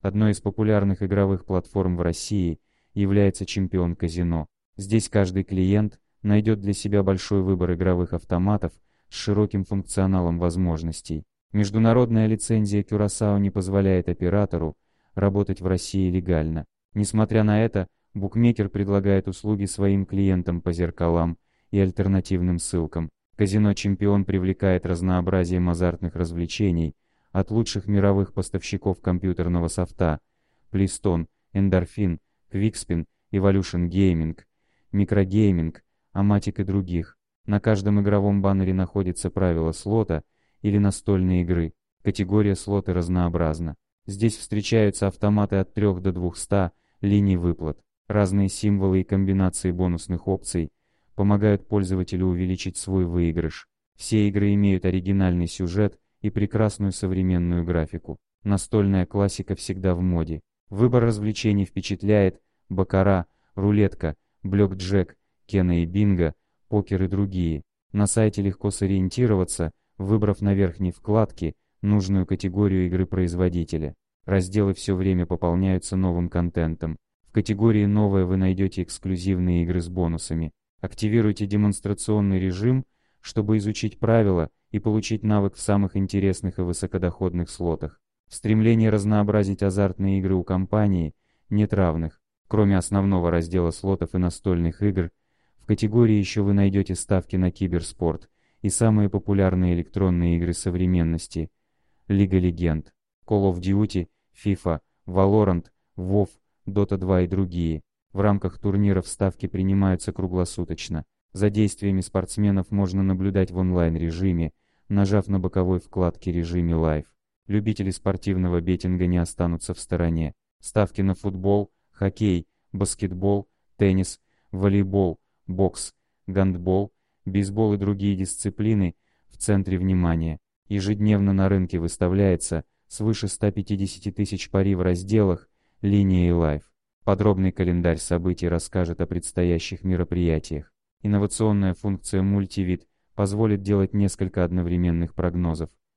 Одной из популярных игровых платформ в России является Чемпион Казино. Здесь каждый клиент найдет для себя большой выбор игровых автоматов с широким функционалом возможностей. Международная лицензия Curaçao не позволяет оператору работать в России легально. Несмотря на это, букмекер предлагает услуги своим клиентам по зеркалам и альтернативным ссылкам. Казино «Чемпион» привлекает разнообразием азартных развлечений от лучших мировых поставщиков компьютерного софта Pliston, Endorphin, Quickspin, Evolution Gaming, Microgaming, Amatic и других. На каждом игровом баннере находится правило слота или настольной игры. Категория слоты разнообразна. Здесь встречаются автоматы от 3 до 200 линий выплат. Разные символы и комбинации бонусных опций помогают пользователю увеличить свой выигрыш. Все игры имеют оригинальный сюжет и прекрасную современную графику. Настольная классика всегда в моде. Выбор развлечений впечатляет, бакара, рулетка, блёк-джек, кена и бинго, покер и другие. На сайте легко сориентироваться, выбрав на верхней вкладке нужную категорию игры производителя. Разделы все время пополняются новым контентом. В категории «Новое» вы найдете эксклюзивные игры с бонусами. Активируйте демонстрационный режим, чтобы изучить правила и получить навык в самых интересных и высокодоходных слотах. В стремлении разнообразить азартные игры у компании нет равных. Кроме основного раздела слотов и настольных игр, в категории еще вы найдете ставки на киберспорт и самые популярные электронные игры современности – Лига Легенд, Call of Duty, FIFA, Valorant, WoW, Dota 2 и другие. В рамках турниров ставки принимаются круглосуточно. За действиями спортсменов можно наблюдать в онлайн-режиме, нажав на боковой вкладке режиме Live. Любители спортивного беттинга не останутся в стороне. Ставки на футбол, хоккей, баскетбол, теннис, волейбол, бокс, гандбол, бейсбол и другие дисциплины в центре внимания. Ежедневно на рынке выставляется свыше 150 тысяч пари в разделах «Линия» и «Live». Подробный календарь событий расскажет о предстоящих мероприятиях. Инновационная функция мультивид позволит делать несколько одновременных прогнозов.